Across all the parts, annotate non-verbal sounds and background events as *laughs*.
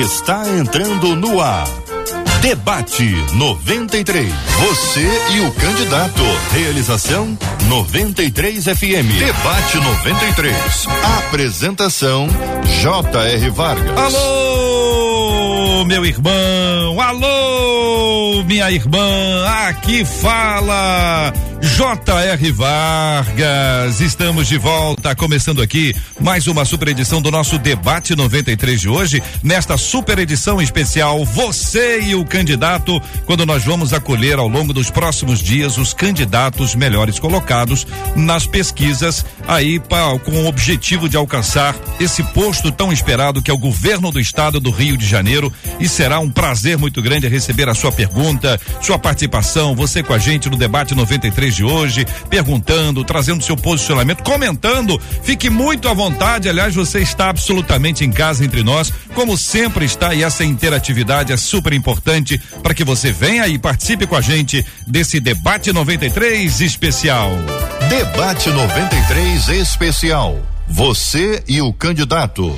está entrando no ar. Debate 93. Você e o candidato. Realização 93 FM. Debate 93. Apresentação J.R. Vargas. Alô, meu irmão. Alô, minha irmã. Aqui fala J.R. Vargas, estamos de volta, começando aqui mais uma super edição do nosso Debate 93 de hoje. Nesta super edição especial, você e o candidato, quando nós vamos acolher ao longo dos próximos dias os candidatos melhores colocados nas pesquisas, aí pra, com o objetivo de alcançar esse posto tão esperado que é o governo do estado do Rio de Janeiro. E será um prazer muito grande receber a sua pergunta, sua participação, você com a gente no Debate 93 de hoje, perguntando, trazendo seu posicionamento, comentando. Fique muito à vontade. Aliás, você está absolutamente em casa entre nós, como sempre está, e essa interatividade é super importante para que você venha e participe com a gente desse debate 93 especial. Debate 93 especial. Você e o candidato.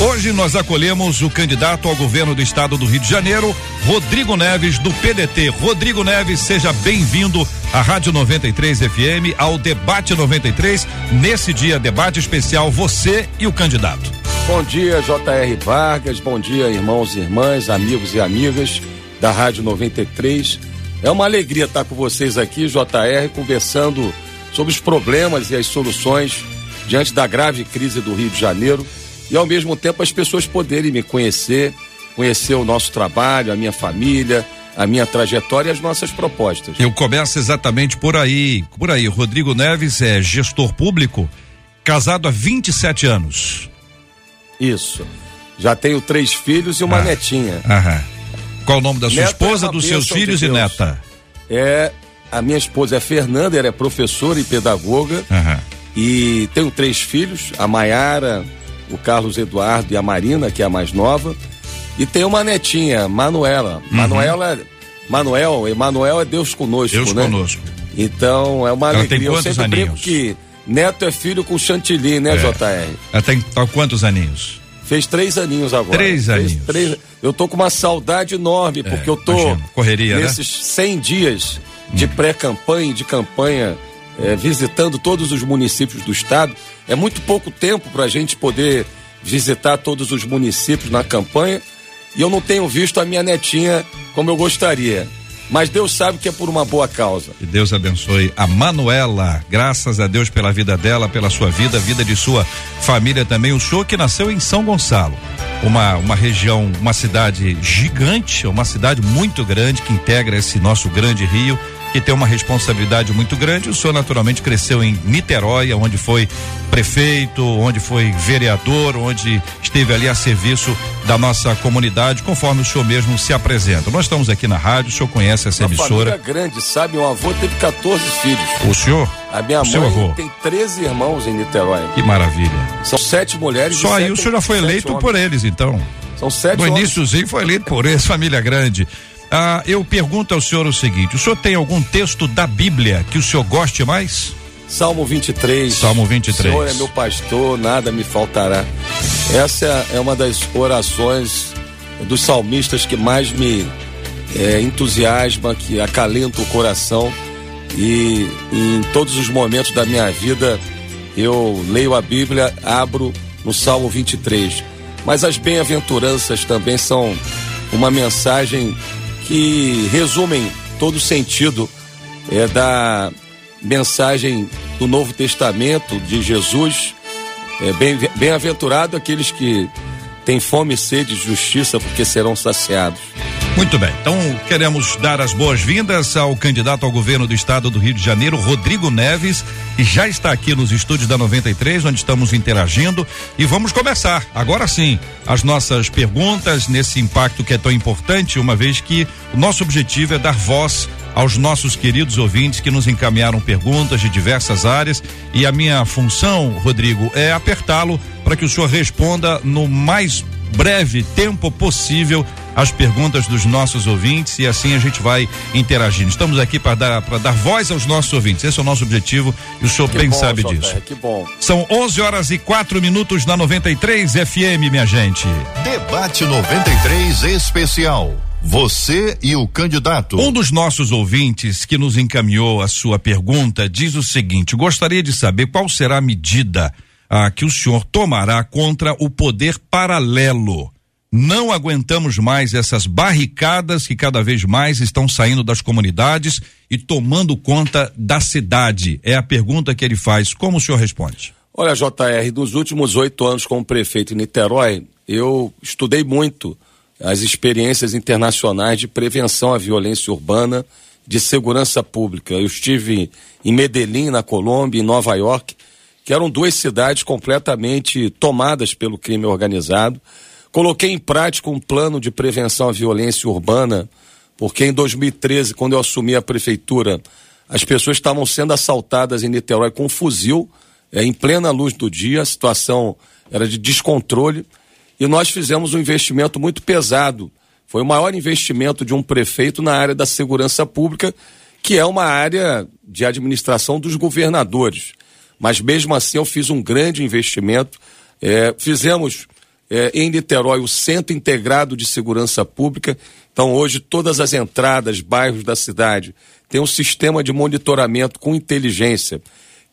Hoje nós acolhemos o candidato ao governo do estado do Rio de Janeiro, Rodrigo Neves, do PDT. Rodrigo Neves, seja bem-vindo à Rádio 93 FM, ao Debate 93. Nesse dia, debate especial, você e o candidato. Bom dia, J.R. Vargas. Bom dia, irmãos e irmãs, amigos e amigas da Rádio 93. É uma alegria estar com vocês aqui, JR, conversando sobre os problemas e as soluções diante da grave crise do Rio de Janeiro e ao mesmo tempo as pessoas poderem me conhecer, conhecer o nosso trabalho, a minha família, a minha trajetória e as nossas propostas. Eu começo exatamente por aí, por aí. Rodrigo Neves é gestor público, casado há 27 anos. Isso. Já tenho três filhos e uma Ah. netinha. Aham. Qual o nome da sua Neta é esposa, uma dos seus bênção de filhos e neta? É a minha esposa é Fernanda, ela é professora e pedagoga Aham. E tenho três filhos, a Maiara, o Carlos Eduardo e a Marina, que é a mais nova, e tenho uma netinha, Manuela. Uhum. Manuela, Manuel, Emanuel é Deus conosco, Deus né? conosco. Então é uma Ela alegria. tem Eu quantos sempre brinco aninhos? que neto é filho com chantilly, né, É. JR? Ela tem tá, quantos aninhos? Fez três aninhos agora. Três Fez aninhos. três- Eu tô com uma saudade enorme, porque eu tô imagino. Correria, né? nesses 100 dias de pré-campanha e de campanha, eh, visitando todos os municípios do estado. É muito pouco tempo para a gente poder visitar todos os municípios na campanha e eu não tenho visto a minha netinha como eu gostaria. Mas Deus sabe que é por uma boa causa. Que Deus abençoe a Manuela. Graças a Deus pela vida dela, pela sua vida, vida de sua família também. O senhor que nasceu em São Gonçalo, uma, uma região, uma cidade gigante, uma cidade muito grande que integra esse nosso grande rio, que tem uma responsabilidade muito grande. O senhor naturalmente cresceu em Niterói, onde foi prefeito, onde foi vereador, onde esteve ali a serviço da nossa comunidade, conforme o senhor mesmo se apresenta. Nós estamos aqui na rádio, o senhor conhece essa Uma emissora. família grande, sabe? Um avô teve 14 filhos. O senhor? A minha O seu mãe avô? tem 13 irmãos em Niterói. Que maravilha. São sete mulheres. Só aí sete- o senhor já foi eleito homens. por eles, então. São sete No homens. iníciozinho foi eleito por eles, *laughs* família grande. Ah, eu pergunto ao senhor o seguinte: o senhor tem algum texto da Bíblia que o senhor goste mais? Salmo 23. Salmo 23. O Senhor é meu pastor, nada me faltará. Essa é uma das orações dos salmistas que mais me é, entusiasma, que acalenta o coração. E em todos os momentos da minha vida eu leio a Bíblia, abro no Salmo 23. Mas as bem-aventuranças também são uma mensagem que resumem todo o sentido é, da mensagem do Novo Testamento de Jesus. É, bem- Bem-aventurado aqueles que têm fome e sede de justiça, porque serão saciados. Muito bem, então queremos dar as boas-vindas ao candidato ao governo do estado do Rio de Janeiro, Rodrigo Neves, que já está aqui nos estúdios da 93, onde estamos interagindo. E vamos começar, agora sim, as nossas perguntas nesse impacto que é tão importante, uma vez que o nosso objetivo é dar voz aos nossos queridos ouvintes que nos encaminharam perguntas de diversas áreas. E a minha função, Rodrigo, é apertá-lo para que o senhor responda no mais breve tempo possível as perguntas dos nossos ouvintes e assim a gente vai interagindo. Estamos aqui para dar para dar voz aos nossos ouvintes. Esse é o nosso objetivo e o senhor Que bem bom, sabe disso. Que bom. São 11 horas e quatro minutos na 93 FM, minha gente. Debate 93 especial. Você e o candidato. Um dos nossos ouvintes que nos encaminhou a sua pergunta diz o seguinte: gostaria de saber qual será a medida ah, que o senhor tomará contra o poder paralelo. Não aguentamos mais essas barricadas que cada vez mais estão saindo das comunidades e tomando conta da cidade. É a pergunta que ele faz. Como o senhor responde? Olha, JR, nos últimos oito anos como prefeito em Niterói, eu estudei muito as experiências internacionais de prevenção à violência urbana, de segurança pública. Eu estive em Medellín, na Colômbia, em Nova York, que eram duas cidades completamente tomadas pelo crime organizado. Coloquei em prática um plano de prevenção à violência urbana, porque em 2013, quando eu assumi a prefeitura, as pessoas estavam sendo assaltadas em Niterói com um fuzil, é, em plena luz do dia, a situação era de descontrole e nós fizemos um investimento muito pesado. Foi o maior investimento de um prefeito na área da segurança pública, que é uma área de administração dos governadores. Mas mesmo assim eu fiz um grande investimento. É, fizemos é, em Niterói o Centro Integrado de Segurança Pública. Então hoje todas as entradas, bairros da cidade têm um sistema de monitoramento com inteligência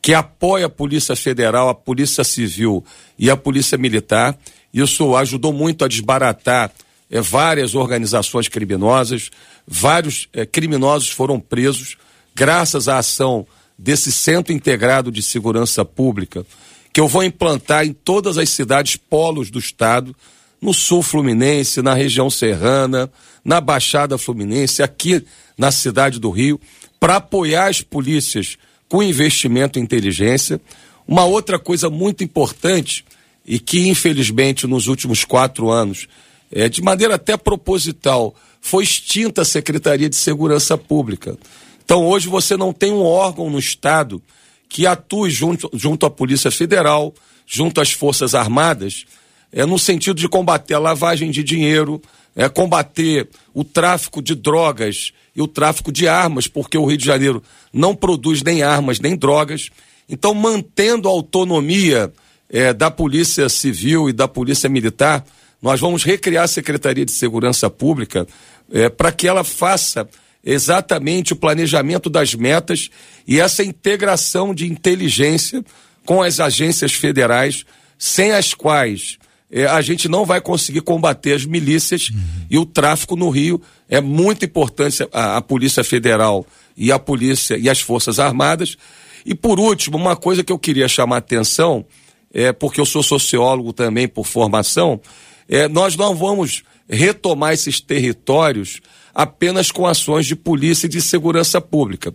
que apoia a Polícia Federal, a Polícia Civil e a Polícia Militar. Isso ajudou muito a desbaratar é, várias organizações criminosas, vários é, criminosos foram presos graças à ação desse Centro Integrado de Segurança Pública, que eu vou implantar em todas as cidades polos do estado, no sul fluminense, na região serrana, na Baixada Fluminense, aqui na cidade do Rio, para apoiar as polícias com investimento em inteligência. Uma outra coisa muito importante e que, infelizmente, nos últimos quatro anos, é, de maneira até proposital, foi extinta a Secretaria de Segurança Pública. Então, hoje, você não tem um órgão no Estado que atue junto, junto à Polícia Federal, junto às Forças Armadas, é, no sentido de combater a lavagem de dinheiro, é, combater o tráfico de drogas e o tráfico de armas, porque o Rio de Janeiro não produz nem armas nem drogas. Então, mantendo a autonomia é, da Polícia Civil e da Polícia Militar, nós vamos recriar a Secretaria de Segurança Pública é, para que ela faça exatamente o planejamento das metas e essa integração de inteligência com as agências federais, sem as quais é, a gente não vai conseguir combater as milícias uhum. e o tráfico no Rio. É muito importante a, a, Polícia Federal e a Polícia e as Forças Armadas. E por último, uma coisa que eu queria chamar a atenção, é, porque eu sou sociólogo também por formação, é, nós não vamos retomar esses territórios apenas com ações de polícia e de segurança pública.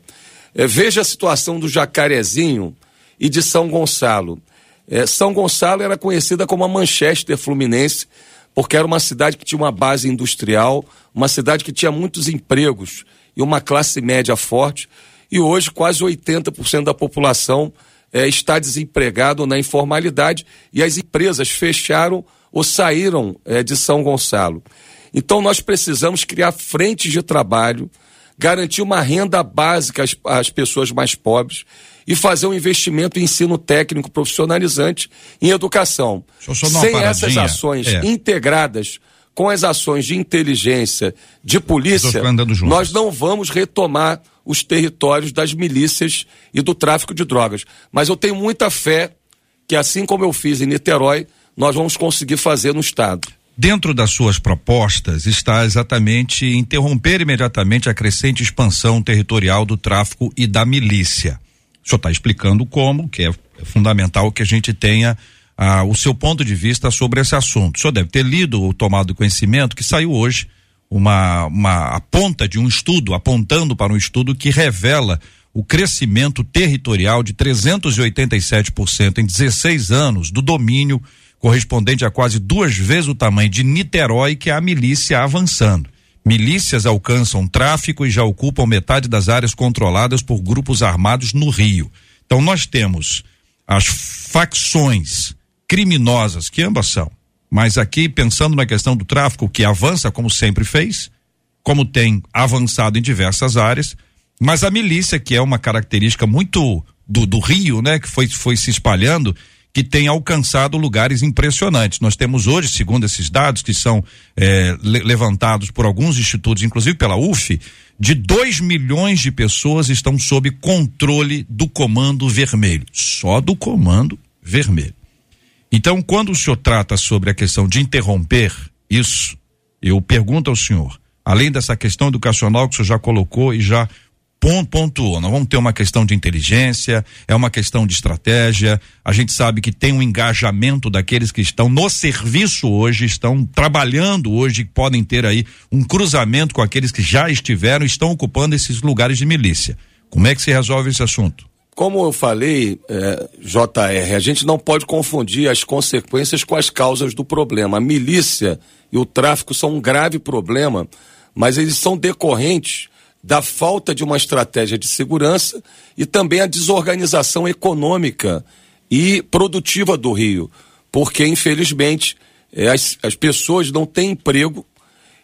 É, veja a situação do Jacarezinho e de São Gonçalo. É, São Gonçalo era conhecida como a Manchester Fluminense, porque era uma cidade que tinha uma base industrial, uma cidade que tinha muitos empregos e uma classe média forte. E hoje quase 80% da população é, está desempregado na informalidade e as empresas fecharam ou saíram é, de São Gonçalo. Então nós precisamos criar frentes de trabalho, garantir uma renda básica às, às pessoas mais pobres e fazer um investimento em ensino técnico profissionalizante em educação. Sem essas ações é. integradas com as ações de inteligência, de polícia, nós não vamos retomar os territórios das milícias e do tráfico de drogas. Mas eu tenho muita fé que, assim como eu fiz em Niterói, nós vamos conseguir fazer no Estado. Dentro das suas propostas está exatamente interromper imediatamente a crescente expansão territorial do tráfico e da milícia. O senhor está explicando como, que é fundamental que a gente tenha ah, o seu ponto de vista sobre esse assunto. O senhor deve ter lido ou tomado conhecimento que saiu hoje uma, uma a ponta de um estudo, apontando para um estudo que revela o crescimento territorial de 387% em 16 anos do domínio correspondente a quase duas vezes o tamanho de Niterói, que é a milícia avançando. Milícias alcançam tráfico e já ocupam metade das áreas controladas por grupos armados no Rio. Então nós temos as facções criminosas, que ambas são, Mas aqui, pensando na questão do tráfico, que avança como sempre fez, como tem avançado em diversas áreas, mas a milícia, que é uma característica muito do, do Rio, né, que foi, foi se espalhando, que tem alcançado lugares impressionantes. Nós temos hoje, segundo esses dados que são é, le levantados por alguns institutos, inclusive pela UF, de 2 milhões de pessoas estão sob controle do Comando Vermelho. Só do Comando Vermelho. Então, quando o senhor trata sobre a questão de interromper isso, eu pergunto ao senhor, além dessa questão educacional que o senhor já colocou e já pontuou. Nós vamos ter uma questão de inteligência, é uma questão de estratégia. A gente sabe que tem um engajamento daqueles que estão no serviço hoje, estão trabalhando hoje, podem ter aí um cruzamento com aqueles que já estiveram estão ocupando esses lugares de milícia. Como é que se resolve esse assunto? Como eu falei, é, JR, a gente não pode confundir as consequências com as causas do problema. A milícia e o tráfico são um grave problema, mas eles são decorrentes da falta de uma estratégia de segurança e também a desorganização econômica e produtiva do Rio, porque infelizmente é, as, as pessoas não têm emprego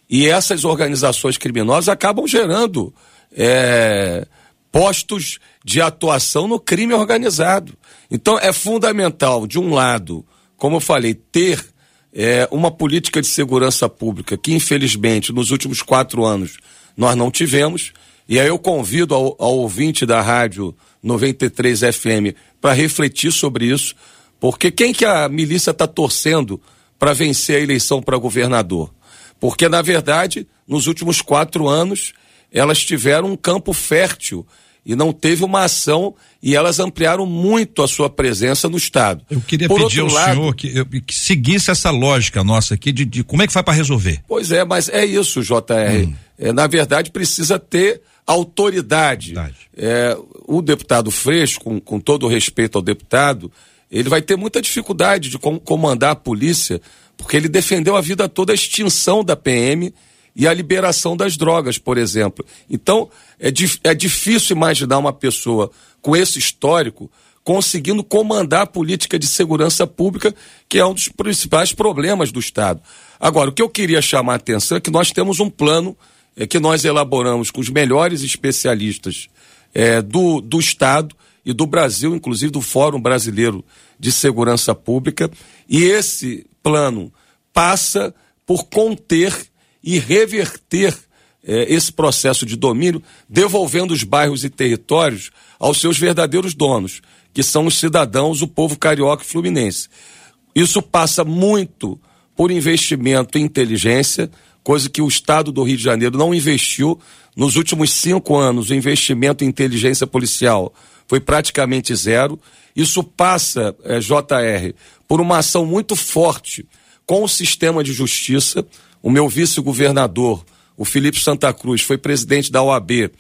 e essas organizações criminosas acabam gerando é, postos de atuação no crime organizado. Então é fundamental, de um lado, como eu falei, ter é, uma política de segurança pública que, infelizmente, nos últimos quatro anos nós não tivemos. E aí eu convido ao, ao ouvinte da rádio 93 FM para refletir sobre isso, porque quem que a milícia está torcendo para vencer a eleição para governador? Porque, na verdade, nos últimos quatro anos, elas tiveram um campo fértil e não teve uma ação e elas ampliaram muito a sua presença no Estado. Eu queria Por pedir ao lado, senhor que, que, seguisse essa lógica nossa aqui de, de como é que vai para resolver. Pois é, mas é isso, JR. Hum. É, na verdade, precisa ter autoridade. É, o deputado Freixo, com, com todo o respeito ao deputado, ele vai ter muita dificuldade de com, comandar a polícia, porque ele defendeu a vida toda a extinção da PM e a liberação das drogas, por exemplo. Então, é, é difícil imaginar uma pessoa com esse histórico conseguindo comandar a política de segurança pública, que é um dos principais problemas do Estado. Agora, o que eu queria chamar a atenção é que nós temos um plano é, que nós elaboramos com os melhores especialistas é, do, do Estado e do Brasil, inclusive do Fórum Brasileiro de Segurança Pública, e esse plano passa por conter e reverter é, esse processo de domínio, devolvendo os bairros e territórios aos seus verdadeiros donos, que são os cidadãos, o povo carioca e fluminense. Isso passa muito por investimento em inteligência, coisa que o Estado do Rio de Janeiro não investiu. Nos últimos cinco anos, o investimento em inteligência policial foi praticamente zero. Isso passa, é, JR, por uma ação muito forte com o sistema de justiça, o meu vice-governador, o Felipe Santa Cruz, foi presidente da OAB eh,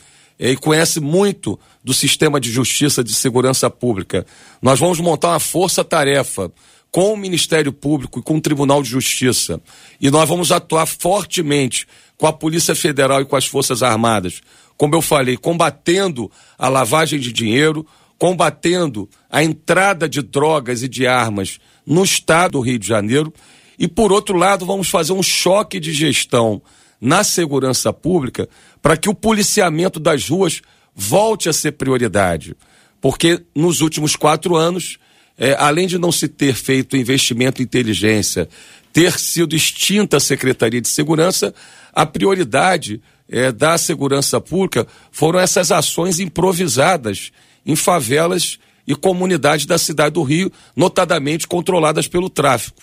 e conhece muito do sistema de justiça de segurança pública. Nós vamos montar uma força-tarefa com o Ministério Público e com o Tribunal de Justiça. E nós vamos atuar fortemente com a Polícia Federal e com as Forças Armadas. Como eu falei, combatendo a lavagem de dinheiro, combatendo a entrada de drogas e de armas no estado do Rio de Janeiro e, por outro lado, vamos fazer um choque de gestão na segurança pública para que o policiamento das ruas volte a ser prioridade. Porque nos últimos quatro anos, é, além de não se ter feito investimento em inteligência, ter sido extinta a Secretaria de Segurança, a prioridade é, da segurança pública foram essas ações improvisadas em favelas e comunidades da cidade do Rio, notadamente controladas pelo tráfico.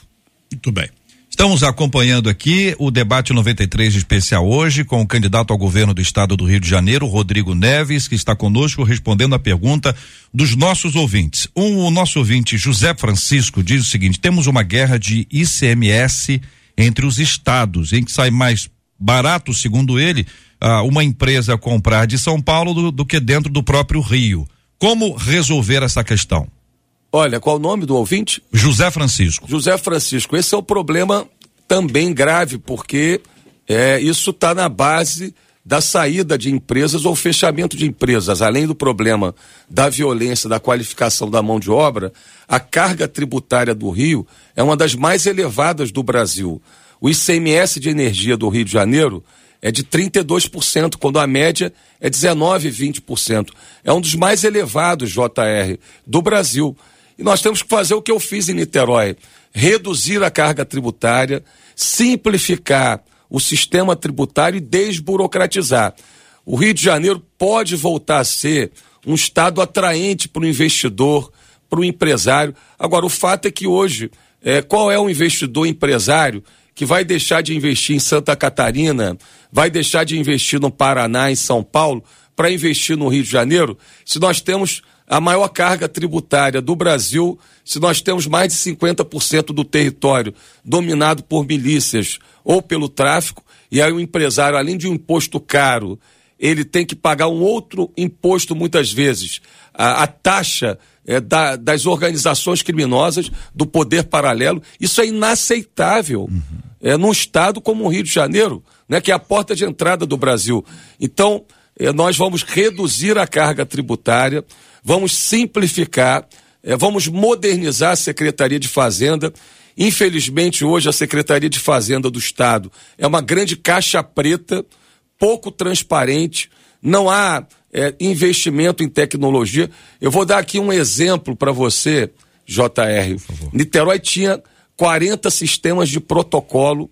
Muito bem. Estamos acompanhando aqui o debate 93 especial hoje com o candidato ao governo do estado do Rio de Janeiro, Rodrigo Neves, que está conosco respondendo a pergunta dos nossos ouvintes. Um, o nosso ouvinte José Francisco diz o seguinte: temos uma guerra de ICMS entre os estados, em que sai mais barato, segundo ele, ah, uma empresa comprar de São Paulo do, do que dentro do próprio Rio. Como resolver essa questão? Olha, qual o nome do ouvinte? José Francisco. José Francisco, esse é o problema também grave, porque é, isso está na base da saída de empresas ou fechamento de empresas. Além do problema da violência, da qualificação da mão de obra, a carga tributária do Rio é uma das mais elevadas do Brasil. O ICMS de energia do Rio de Janeiro é de 32%, quando a média é 19, 20%. É um dos mais elevados, JR, do Brasil. Nós temos que fazer o que eu fiz em Niterói: reduzir a carga tributária, simplificar o sistema tributário e desburocratizar. O Rio de Janeiro pode voltar a ser um estado atraente para o investidor, para o empresário. Agora, o fato é que hoje, é, qual é o investidor empresário que vai deixar de investir em Santa Catarina, vai deixar de investir no Paraná, em São Paulo, para investir no Rio de Janeiro, se nós temos a maior carga tributária do Brasil, se nós temos mais de 50% do território dominado por milícias ou pelo tráfico, e aí o empresário, além de um imposto caro, ele tem que pagar um outro imposto muitas vezes, a, a taxa é, da, das organizações criminosas, do poder paralelo. Isso é inaceitável uhum. é, num estado como o Rio de Janeiro, né, que é a porta de entrada do Brasil. Então, nós vamos reduzir a carga tributária, vamos simplificar, é, vamos modernizar a Secretaria de Fazenda. Infelizmente, hoje, a Secretaria de Fazenda do Estado é uma grande caixa preta, pouco transparente, não há é, investimento em tecnologia. Eu vou dar aqui um exemplo para você, JR. Niterói tinha 40 sistemas de protocolo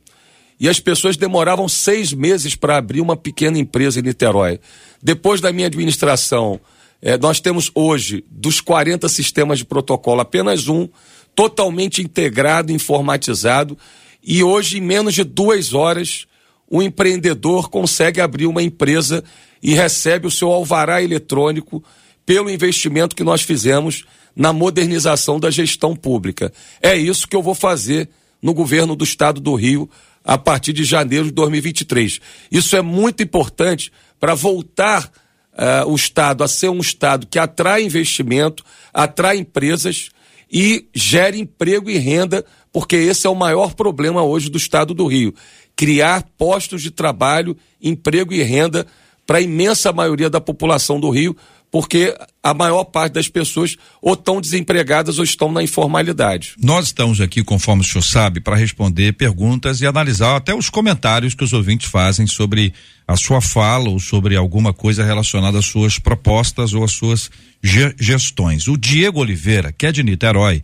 e as pessoas demoravam seis meses para abrir uma pequena empresa em Niterói. Depois da minha administração, é, nós temos hoje, dos 40 sistemas de protocolo, apenas um totalmente integrado, informatizado, e hoje, em menos de duas horas, o empreendedor consegue abrir uma empresa e recebe o seu alvará eletrônico pelo investimento que nós fizemos na modernização da gestão pública. É isso que eu vou fazer no governo do estado do Rio a partir de janeiro de 2023. Isso é muito importante para voltar uh, o estado a ser um estado que atrai investimento, atrai empresas e gere emprego e renda, porque esse é o maior problema hoje do estado do Rio. Criar postos de trabalho, emprego e renda para a imensa maioria da população do Rio, porque a maior parte das pessoas ou estão desempregadas ou estão na informalidade. Nós estamos aqui, conforme o senhor sabe, para responder perguntas e analisar até os comentários que os ouvintes fazem sobre a sua fala ou sobre alguma coisa relacionada às suas propostas ou às suas ge gestões. O Diego Oliveira, que é de Niterói,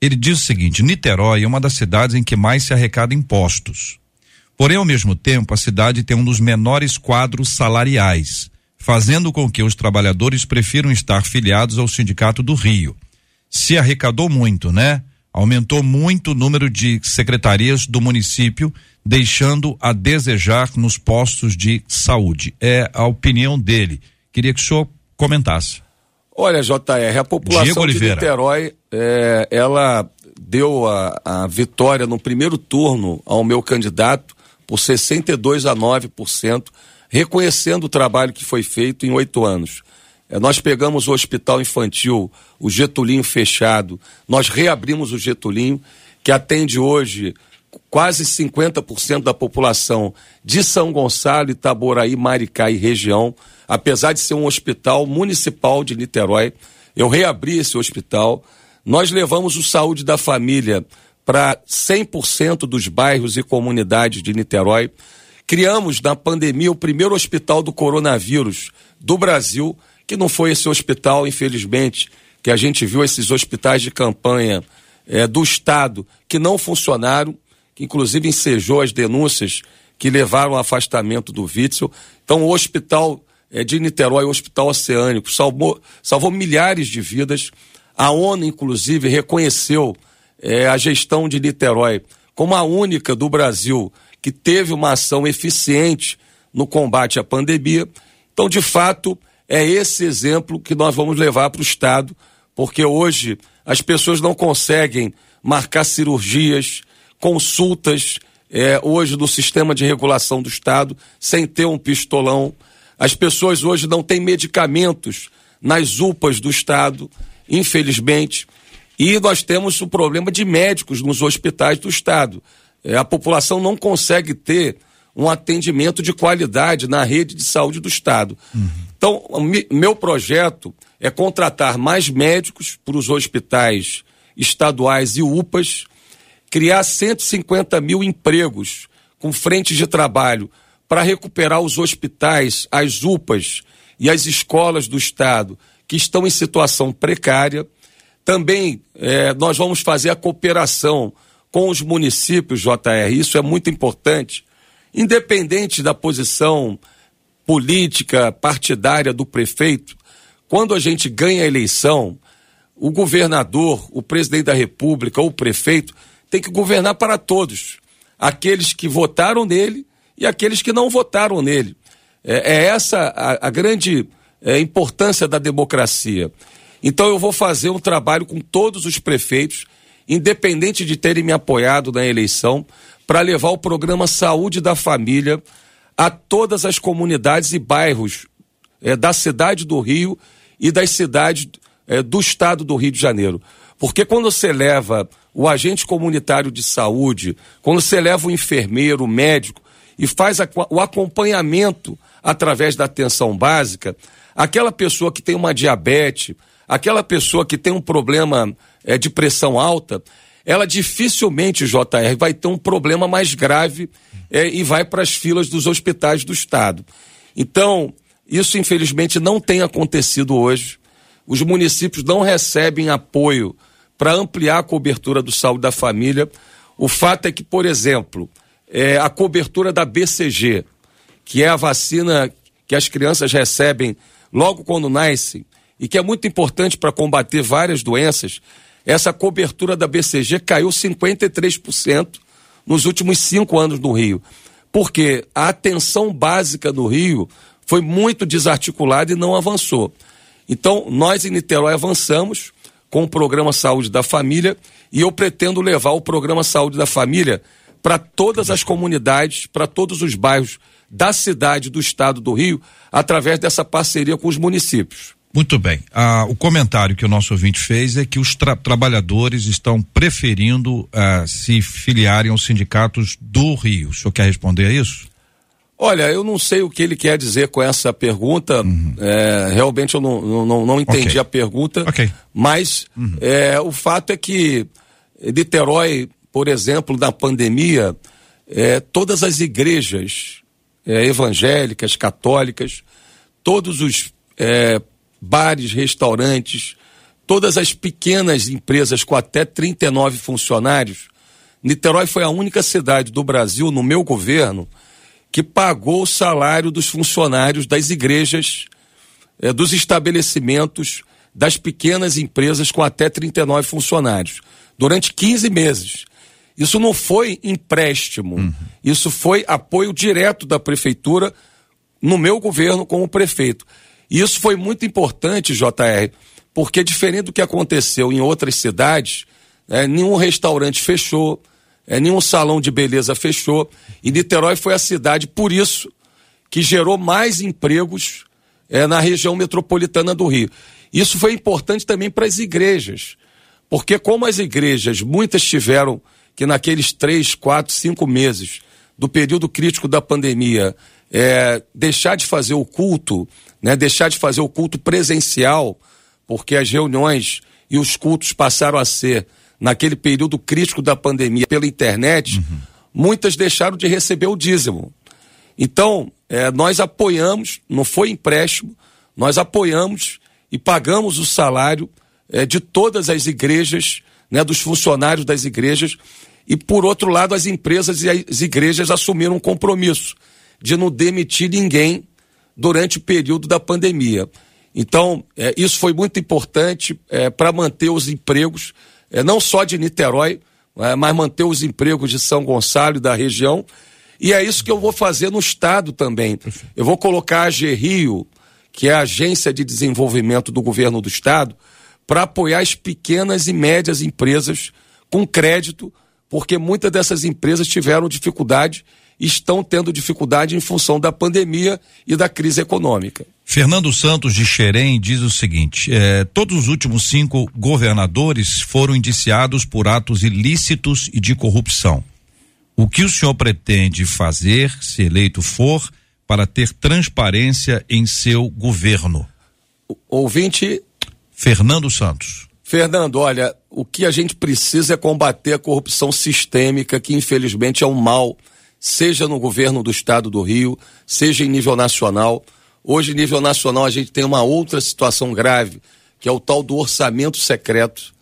ele diz o seguinte: Niterói é uma das cidades em que mais se arrecada impostos. Porém, ao mesmo tempo, a cidade tem um dos menores quadros salariais, fazendo com que os trabalhadores prefiram estar filiados ao Sindicato do Rio. Se arrecadou muito, né? Aumentou muito o número de secretarias do município, deixando a desejar nos postos de saúde. É a opinião dele. Queria que o senhor comentasse. Olha, JR, a população de Niterói, é, ela deu a, a vitória no primeiro turno ao meu candidato por 62 a 9%, reconhecendo o trabalho que foi feito em oito anos. É, nós pegamos o hospital infantil, o Getulinho fechado, nós reabrimos o Getulinho, que atende hoje quase 50% da população de São Gonçalo, Itaboraí, Maricá e região, apesar de ser um hospital municipal de Niterói. Eu reabri esse hospital. Nós levamos o Saúde da Família para 100% dos bairros e comunidades de Niterói. Criamos na pandemia o primeiro hospital do coronavírus do Brasil, que não foi esse hospital, infelizmente, que a gente viu esses hospitais de campanha é, do Estado que não funcionaram, que inclusive ensejou as denúncias que levaram ao afastamento do Witzel. Então, o hospital é, de Niterói, o Hospital Oceânico, salvou, salvou milhares de vidas. A ONU, inclusive, reconheceu é, a gestão de Niterói como a única do Brasil que teve uma ação eficiente no combate à pandemia. Então, de fato, é esse exemplo que nós vamos levar para o Estado, porque hoje as pessoas não conseguem marcar cirurgias, consultas, é, hoje no sistema de regulação do Estado, sem ter um pistolão. As pessoas hoje não têm medicamentos nas UPAs do Estado, infelizmente. E nós temos o problema de médicos nos hospitais do Estado. É, a população não consegue ter um atendimento de qualidade na rede de saúde do Estado. Uhum. Então, meu projeto é contratar mais médicos para os hospitais estaduais e UPAs, criar 150 mil empregos com frentes de trabalho para recuperar os hospitais, as UPAs e as escolas do Estado que estão em situação precária. Também é, nós vamos fazer a cooperação com os municípios, JR, isso é muito importante, independente da posição política, partidária do prefeito, quando a gente ganha a eleição, o governador, o presidente da República o prefeito tem que governar para todos, aqueles que votaram nele e aqueles que não votaram nele. É, é essa a, a grande é, importância da democracia. Então eu vou fazer um trabalho com todos os prefeitos, independente de terem me apoiado na eleição, para levar o programa Saúde da Família a todas as comunidades e bairros é, da cidade do Rio e das cidades é, do estado do Rio de Janeiro. Porque quando você leva o agente comunitário de saúde, quando você leva o enfermeiro, o médico e faz a, o acompanhamento através da atenção básica, aquela pessoa que tem uma diabetes, aquela pessoa que tem um problema é, de pressão alta, ela dificilmente, JR, vai ter um problema mais grave é, e vai para as filas dos hospitais do Estado. Então, isso infelizmente não tem acontecido hoje. Os municípios não recebem apoio para ampliar a cobertura do saúde da família. O fato é que, por exemplo, é, a cobertura da BCG, que é a vacina que as crianças recebem logo quando nascem e que é muito importante para combater várias doenças, essa cobertura da BCG caiu 53% nos últimos cinco anos no Rio. Porque a atenção básica no Rio foi muito desarticulada e não avançou. Então, nós em Niterói avançamos com o programa Saúde da Família e eu pretendo levar o programa Saúde da Família para todas as comunidades, para todos os bairros da cidade, do estado do Rio, através dessa parceria com os municípios. Muito bem. Ah, o comentário que o nosso ouvinte fez é que os tra trabalhadores estão preferindo ah, se filiarem aos sindicatos do Rio. O senhor quer responder a isso? Olha, eu não sei o que ele quer dizer com essa pergunta. Uhum. É, realmente eu não, não, não entendi okay. a pergunta. Okay. Mas uhum. é, o fato é que Niterói, por exemplo, na pandemia, é, todas as igrejas é, evangélicas, católicas, todos os é, bares, restaurantes, todas as pequenas empresas com até 39 funcionários. Niterói foi a única cidade do Brasil, no meu governo, que pagou o salário dos funcionários das igrejas, eh, dos estabelecimentos, das pequenas empresas com até 39 funcionários, durante 15 meses. Isso não foi empréstimo, uhum. isso foi apoio direto da prefeitura no meu governo como prefeito. E isso foi muito importante, JR, porque diferente do que aconteceu em outras cidades, é, nenhum restaurante fechou, é, nenhum salão de beleza fechou. E Niterói foi a cidade, por isso, que gerou mais empregos é, na região metropolitana do Rio. Isso foi importante também para as igrejas, porque como as igrejas, muitas tiveram que naqueles três, quatro, cinco meses do período crítico da pandemia, é, deixar de fazer o culto né, deixar de fazer o culto presencial, porque as reuniões e os cultos passaram a ser, naquele período crítico da pandemia, pela internet, uhum. muitas deixaram de receber o dízimo. Então, é, nós apoiamos, não foi empréstimo, nós apoiamos e pagamos o salário é, de todas as igrejas, né, dos funcionários das igrejas, e por outro lado, as empresas e as igrejas assumiram um compromisso de não demitir ninguém durante o período da pandemia. Então, é, isso foi muito importante é, para manter os empregos, é, não só de Niterói, é, mas manter os empregos de São Gonçalo e da região. E é isso que eu vou fazer no Estado também. Eu vou colocar a GRIO, que é a Agência de Desenvolvimento do Governo do Estado, para apoiar as pequenas e médias empresas com crédito, porque muitas dessas empresas tiveram dificuldade estão tendo dificuldade em função da pandemia e da crise econômica. Fernando Santos de Xerém diz o seguinte: eh, todos os últimos cinco governadores foram indiciados por atos ilícitos e de corrupção. O que o senhor pretende fazer, se eleito for, para ter transparência em seu governo? Ouvinte. Fernando Santos. Fernando, olha, o que a gente precisa é combater a corrupção sistêmica, que infelizmente é um mal, seja no governo do estado do Rio, seja em nível nacional. Hoje, em nível nacional, a gente tem uma outra situação grave, que é o tal do orçamento secreto,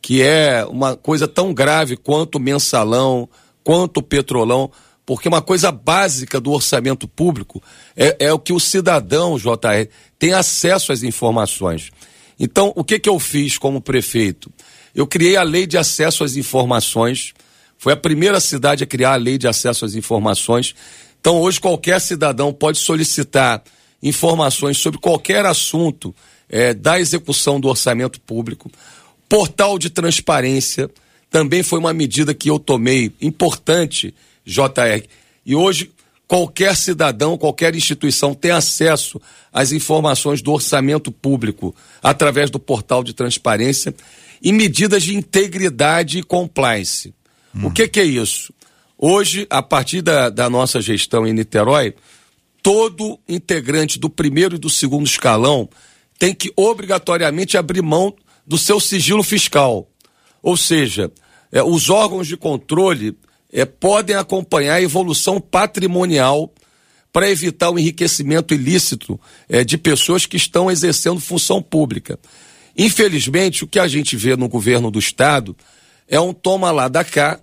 que é uma coisa tão grave quanto o mensalão, quanto o petrolão, porque uma coisa básica do orçamento público é, é o que o cidadão, JR, tem acesso às informações. Então, o que, que eu fiz como prefeito? Eu criei a lei de acesso às informações. Foi a primeira cidade a criar a lei de acesso às informações. Então, hoje, qualquer cidadão pode solicitar informações sobre qualquer assunto é, da execução do orçamento público. Portal de transparência também foi uma medida que eu tomei, importante, JR. E hoje, qualquer cidadão, qualquer instituição tem acesso às informações do orçamento público através do portal de transparência e medidas de integridade e compliance. Hum. O que, que, é isso? Hoje, a partir da, da nossa gestão em Niterói, todo integrante do primeiro e do segundo escalão tem que obrigatoriamente abrir mão do seu sigilo fiscal. Ou seja, é, os órgãos de controle é, podem acompanhar a evolução patrimonial para evitar o enriquecimento ilícito é, de pessoas que estão exercendo função pública. Infelizmente, o que a gente vê no governo do Estado é um toma lá da cá,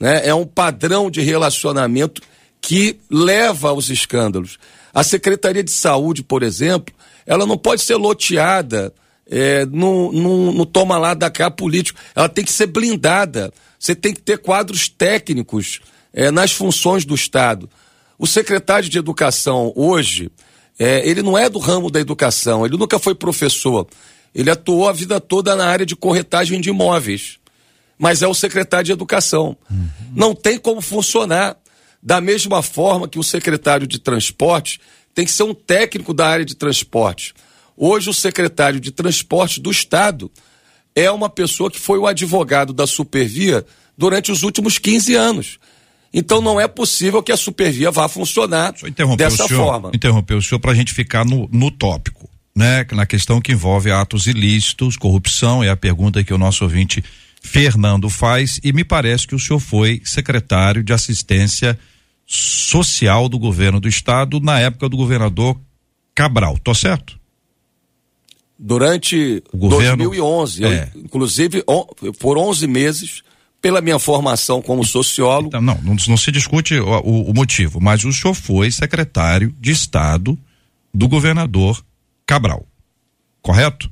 né? é um padrão de relacionamento que leva aos escândalos. A Secretaria de Saúde, por exemplo, ela não pode ser loteada é, no, no, no toma lá da cá político. Ela tem que ser blindada. Você tem que ter quadros técnicos é, nas funções do Estado. O secretário de Educação hoje, é, ele não é do ramo da educação, ele nunca foi professor. Ele atuou a vida toda na área de corretagem de imóveis, mas é o secretário de Educação. Uhum. Não tem como funcionar. Da mesma forma que o secretário de Transporte tem que ser um técnico da área de transporte. Hoje, o secretário de Transporte do Estado é uma pessoa que foi o advogado da Supervia durante os últimos 15 anos. Então não é possível que a Supervia vá funcionar dessa o senhor, forma. Interrompeu o senhor para a gente ficar no, no tópico, né? Na questão que envolve atos ilícitos, corrupção, é a pergunta que o nosso ouvinte Fernando faz, e me parece que o senhor foi secretário de assistência social do governo do estado na época do governador Cabral, tô certo? durante o governo, 2011. É. Eu, inclusive, on, por 11 meses, pela minha formação como sociólogo. Então, não, não, não, se discute o, o, o, motivo, mas o senhor foi secretário de Estado do governador Cabral, correto?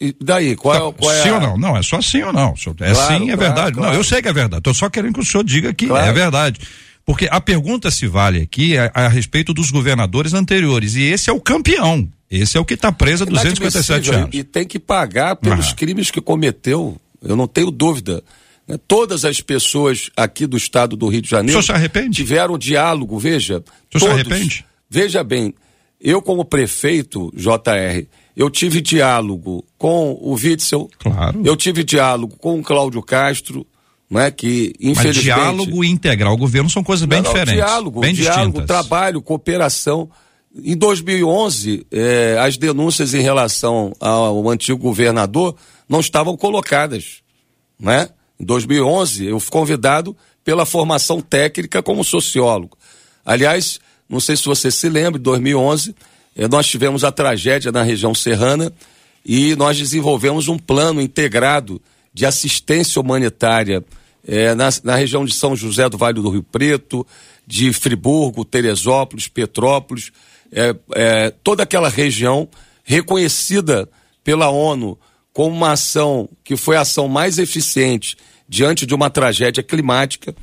E daí, qual, é, qual é Sim a... ou não? Não, é só sim ou não. É claro, sim, é claro, verdade. Claro. Não, eu sei que é verdade. Estou só querendo que o senhor diga que é verdade. Porque a pergunta se vale aqui é a respeito dos governadores anteriores. E esse é o campeão. Esse é o que está preso há 257 anos. E tem que pagar pelos crimes que cometeu, eu não tenho dúvida. Né? Todas as pessoas aqui do estado do Rio de Janeiro. O senhor se arrepende? Tiveram diálogo, veja. O senhor todos, se arrepende? Veja bem, eu, como prefeito, JR, eu tive diálogo com o Witzel. Claro. Eu tive diálogo com o Cláudio Castro. Né, que infelizmente. Mas diálogo e integrar o governo são coisas bem não, não, diferentes. Diálogo, bem diálogo, distintas. trabalho, cooperação. Em 2011, eh, as denúncias em relação ao antigo governador não estavam colocadas, né? Em 2011, eu fui convidado pela formação técnica como sociólogo. Aliás, não sei se você se lembra, em 2011, eh, nós tivemos a tragédia na região serrana e nós desenvolvemos um plano integrado de assistência humanitária eh, na, na região de São José do Vale do Rio Preto, de Friburgo, Teresópolis, Petrópolis, é, é, toda aquela região reconhecida pela ONU como uma ação que foi a ação mais eficiente diante de uma tragédia climática.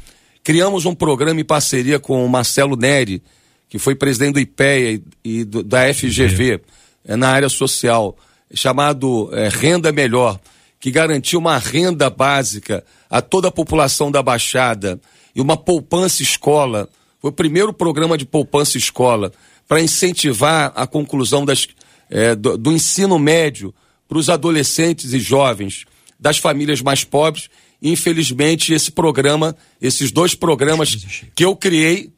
Criamos um programa em parceria com o Marcelo Neri, que foi presidente do IPEA e, do, da FGV, é, na área social, chamado é, Renda Melhor, que garantiu uma renda básica a toda a população da Baixada e uma poupança escola. Foi o primeiro programa de poupança escola para incentivar a conclusão das, é, do, do ensino médio para os adolescentes e jovens das famílias mais pobres. Infelizmente, esse programa, esses dois programas que eu criei,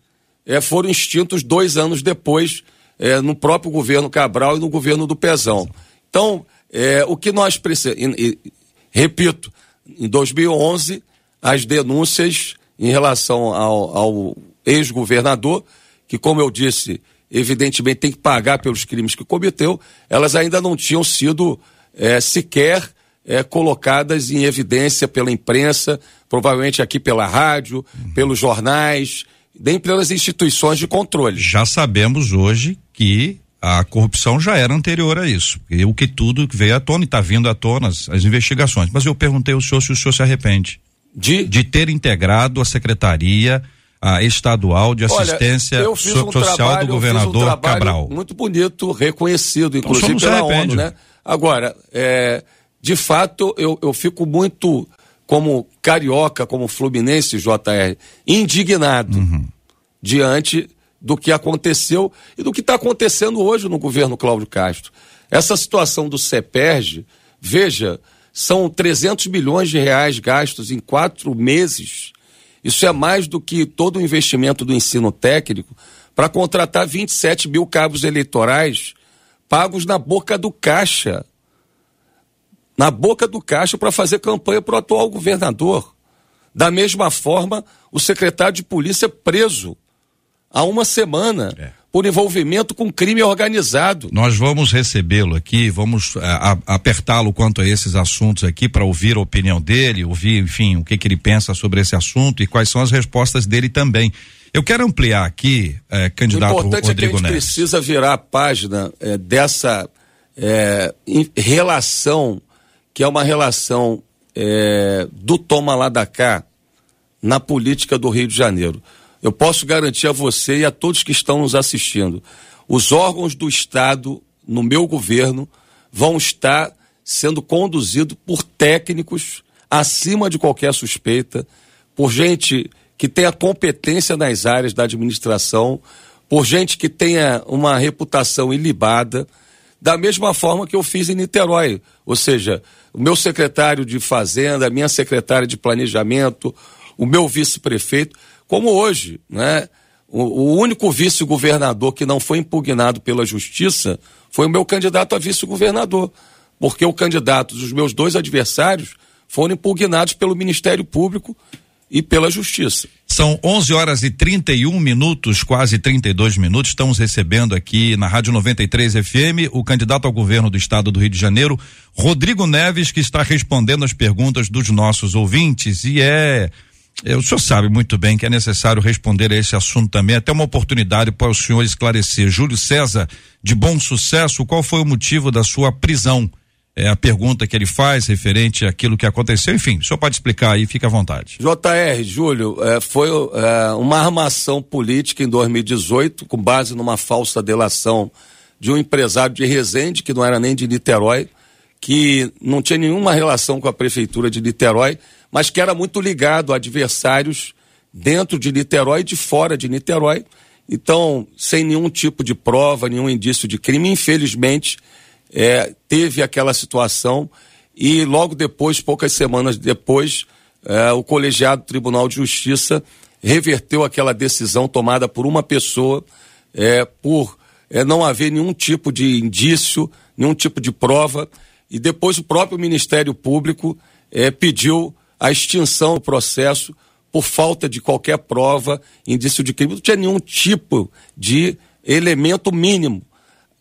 é, foram extintos dois anos depois, é, no próprio governo Cabral e no governo do Pezão. Então, é, o que nós precisamos. Repito, em 2011, as denúncias em relação ao, ao ex-governador, que, como eu disse, evidentemente tem que pagar pelos crimes que cometeu, elas ainda não tinham sido é, sequer é, colocadas em evidência pela imprensa, provavelmente aqui pela rádio, uhum. pelos jornais, nem pelas instituições de controle. Já sabemos hoje que a corrupção já era anterior a isso. E o que tudo veio à tona e está vindo à tona as, as, investigações. Mas eu perguntei ao senhor se o senhor se arrepende de, de ter integrado a secretaria a estadual de assistência Olha, um social trabalho, do governador um Cabral. Muito bonito, reconhecido, então, inclusive então, pela ONU, né? Agora, é, de fato, eu, eu fico muito como carioca, como fluminense, JR, indignado uhum. diante do que aconteceu e do que está acontecendo hoje no governo Cláudio Castro. Essa situação do CEPERG, veja, são 300 milhões de reais gastos em quatro meses. Isso é mais do que todo o investimento do ensino técnico para contratar 27 mil cabos eleitorais pagos na boca do caixa. Na boca do caixa para fazer campanha para o atual governador. Da mesma forma, o secretário de polícia é preso há uma semana. É. Por envolvimento com crime organizado. Nós vamos recebê-lo aqui, vamos é, apertá-lo quanto a esses assuntos aqui para ouvir a opinião dele, ouvir, enfim, o que, que ele pensa sobre esse assunto e quais são as respostas dele também. Eu quero ampliar aqui, eh, candidato Rodrigo Neves. O importante Rodrigo é que a gente Neves. precisa virar a página eh, dessa eh, relação, que é uma relação do toma lá da cá na política do Rio de Janeiro. Eu posso garantir a você e a todos que estão nos assistindo: os órgãos do Estado, no meu governo, vão estar sendo conduzidos por técnicos acima de qualquer suspeita, por gente que tenha competência nas áreas da administração, por gente que tenha uma reputação ilibada, da mesma forma que eu fiz em Niterói. Ou seja, o meu secretário de Fazenda, a minha secretária de Planejamento, o meu vice-prefeito, como hoje, né? O, o único vice-governador que não foi impugnado pela justiça foi o meu candidato a vice-governador, porque o candidato dos meus dois adversários foram impugnados pelo Ministério Público e pela Justiça. São 11 horas e 31 minutos, quase 32 minutos. Estamos recebendo aqui na Rádio 93 FM o candidato ao governo do estado do Rio de Janeiro, Rodrigo Neves, que está respondendo as perguntas dos nossos ouvintes. E é. é o senhor sabe muito bem que é necessário responder a esse assunto também, até uma oportunidade para o senhor esclarecer. Júlio César, de bom sucesso, qual foi o motivo da sua prisão? É, a pergunta que ele faz referente àquilo que aconteceu. Enfim, o senhor pode explicar aí, fica à vontade. JR, Júlio, é, foi é, uma armação política em 2018, com base numa falsa delação de um empresário de Resende, que não era nem de Niterói, que não tinha nenhuma relação com a prefeitura de Niterói, mas que era muito ligado a adversários dentro de Niterói e de fora de Niterói. Então, sem nenhum tipo de prova, nenhum indício de crime, infelizmente, é, teve aquela situação e logo depois, poucas semanas depois, é, o colegiado Tribunal de Justiça reverteu aquela decisão tomada por uma pessoa é, por é, não haver nenhum tipo de indício, nenhum tipo de prova, e depois o próprio Ministério Público é, pediu a extinção do processo por falta de qualquer prova, indício de crime, não tinha nenhum tipo de elemento mínimo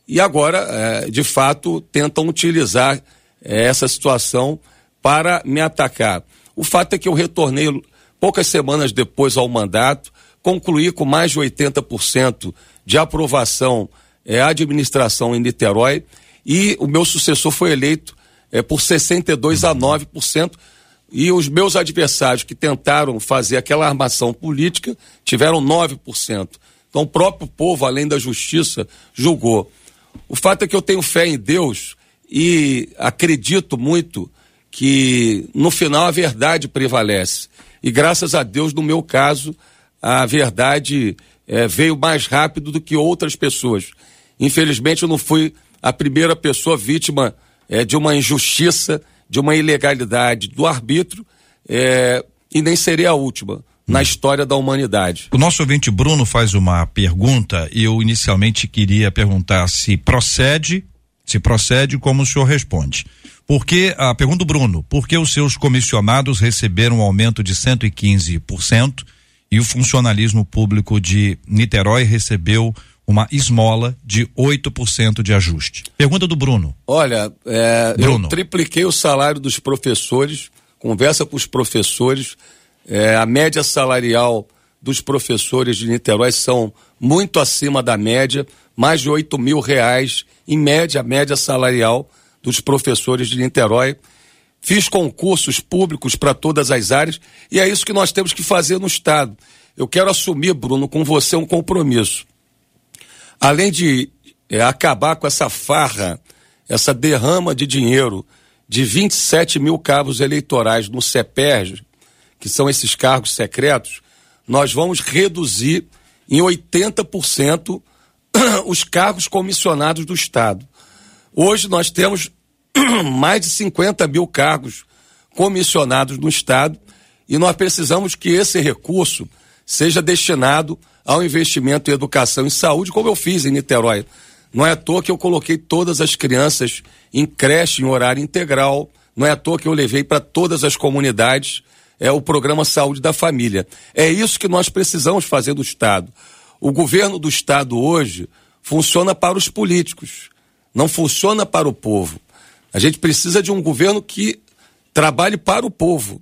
e agora, é, de fato, tentam utilizar é, essa situação para me atacar. O fato é que eu retornei poucas semanas depois ao mandato, concluí com mais de 80% de aprovação é, a administração em Niterói e o meu sucessor foi eleito é, por 62 a 9%. E os meus adversários que tentaram fazer aquela armação política tiveram 9%. Então o próprio povo, além da justiça, julgou. O fato é que eu tenho fé em Deus e acredito muito que no final a verdade prevalece. E graças a Deus, no meu caso, a verdade é, veio mais rápido do que outras pessoas. Infelizmente, eu não fui a primeira pessoa vítima é, de uma injustiça, de uma ilegalidade do arbítrio. é, e nem seria a última na história da humanidade. O nosso ouvinte Bruno faz uma pergunta e eu inicialmente queria perguntar se procede, se procede, como o senhor responde. Porque a pergunta do Bruno, por que os seus comissionados receberam um aumento de 115% e o funcionalismo público de Niterói recebeu uma esmola de 8% de ajuste? Pergunta do Bruno. Olha, é, Bruno. eu tripliquei o salário dos professores, conversa com os professores, é, a média salarial dos professores de Niterói são muito acima da média, mais de 8 mil reais, em média, a média salarial dos professores de Niterói. Fiz concursos públicos para todas as áreas e é isso que nós temos que fazer no Estado. Eu quero assumir, Bruno, com você um compromisso. Além de é, acabar com essa farra, essa derrama de dinheiro de 27 mil cabos eleitorais no CEPERJ, que são esses cargos secretos, nós vamos reduzir em 80% *clears throat* os cargos comissionados do Estado. Hoje nós temos *clears throat* mais de 50 mil cargos comissionados no Estado e nós precisamos que esse recurso seja destinado ao investimento em educação e saúde, como eu fiz em Niterói. Não é à toa que eu coloquei todas as crianças em creche em horário integral, não é à toa que eu levei para todas as comunidades é o programa Saúde da Família. É isso que nós precisamos fazer do Estado. O governo do Estado hoje funciona para os políticos, não funciona para o povo. A gente precisa de um governo que trabalhe para o povo.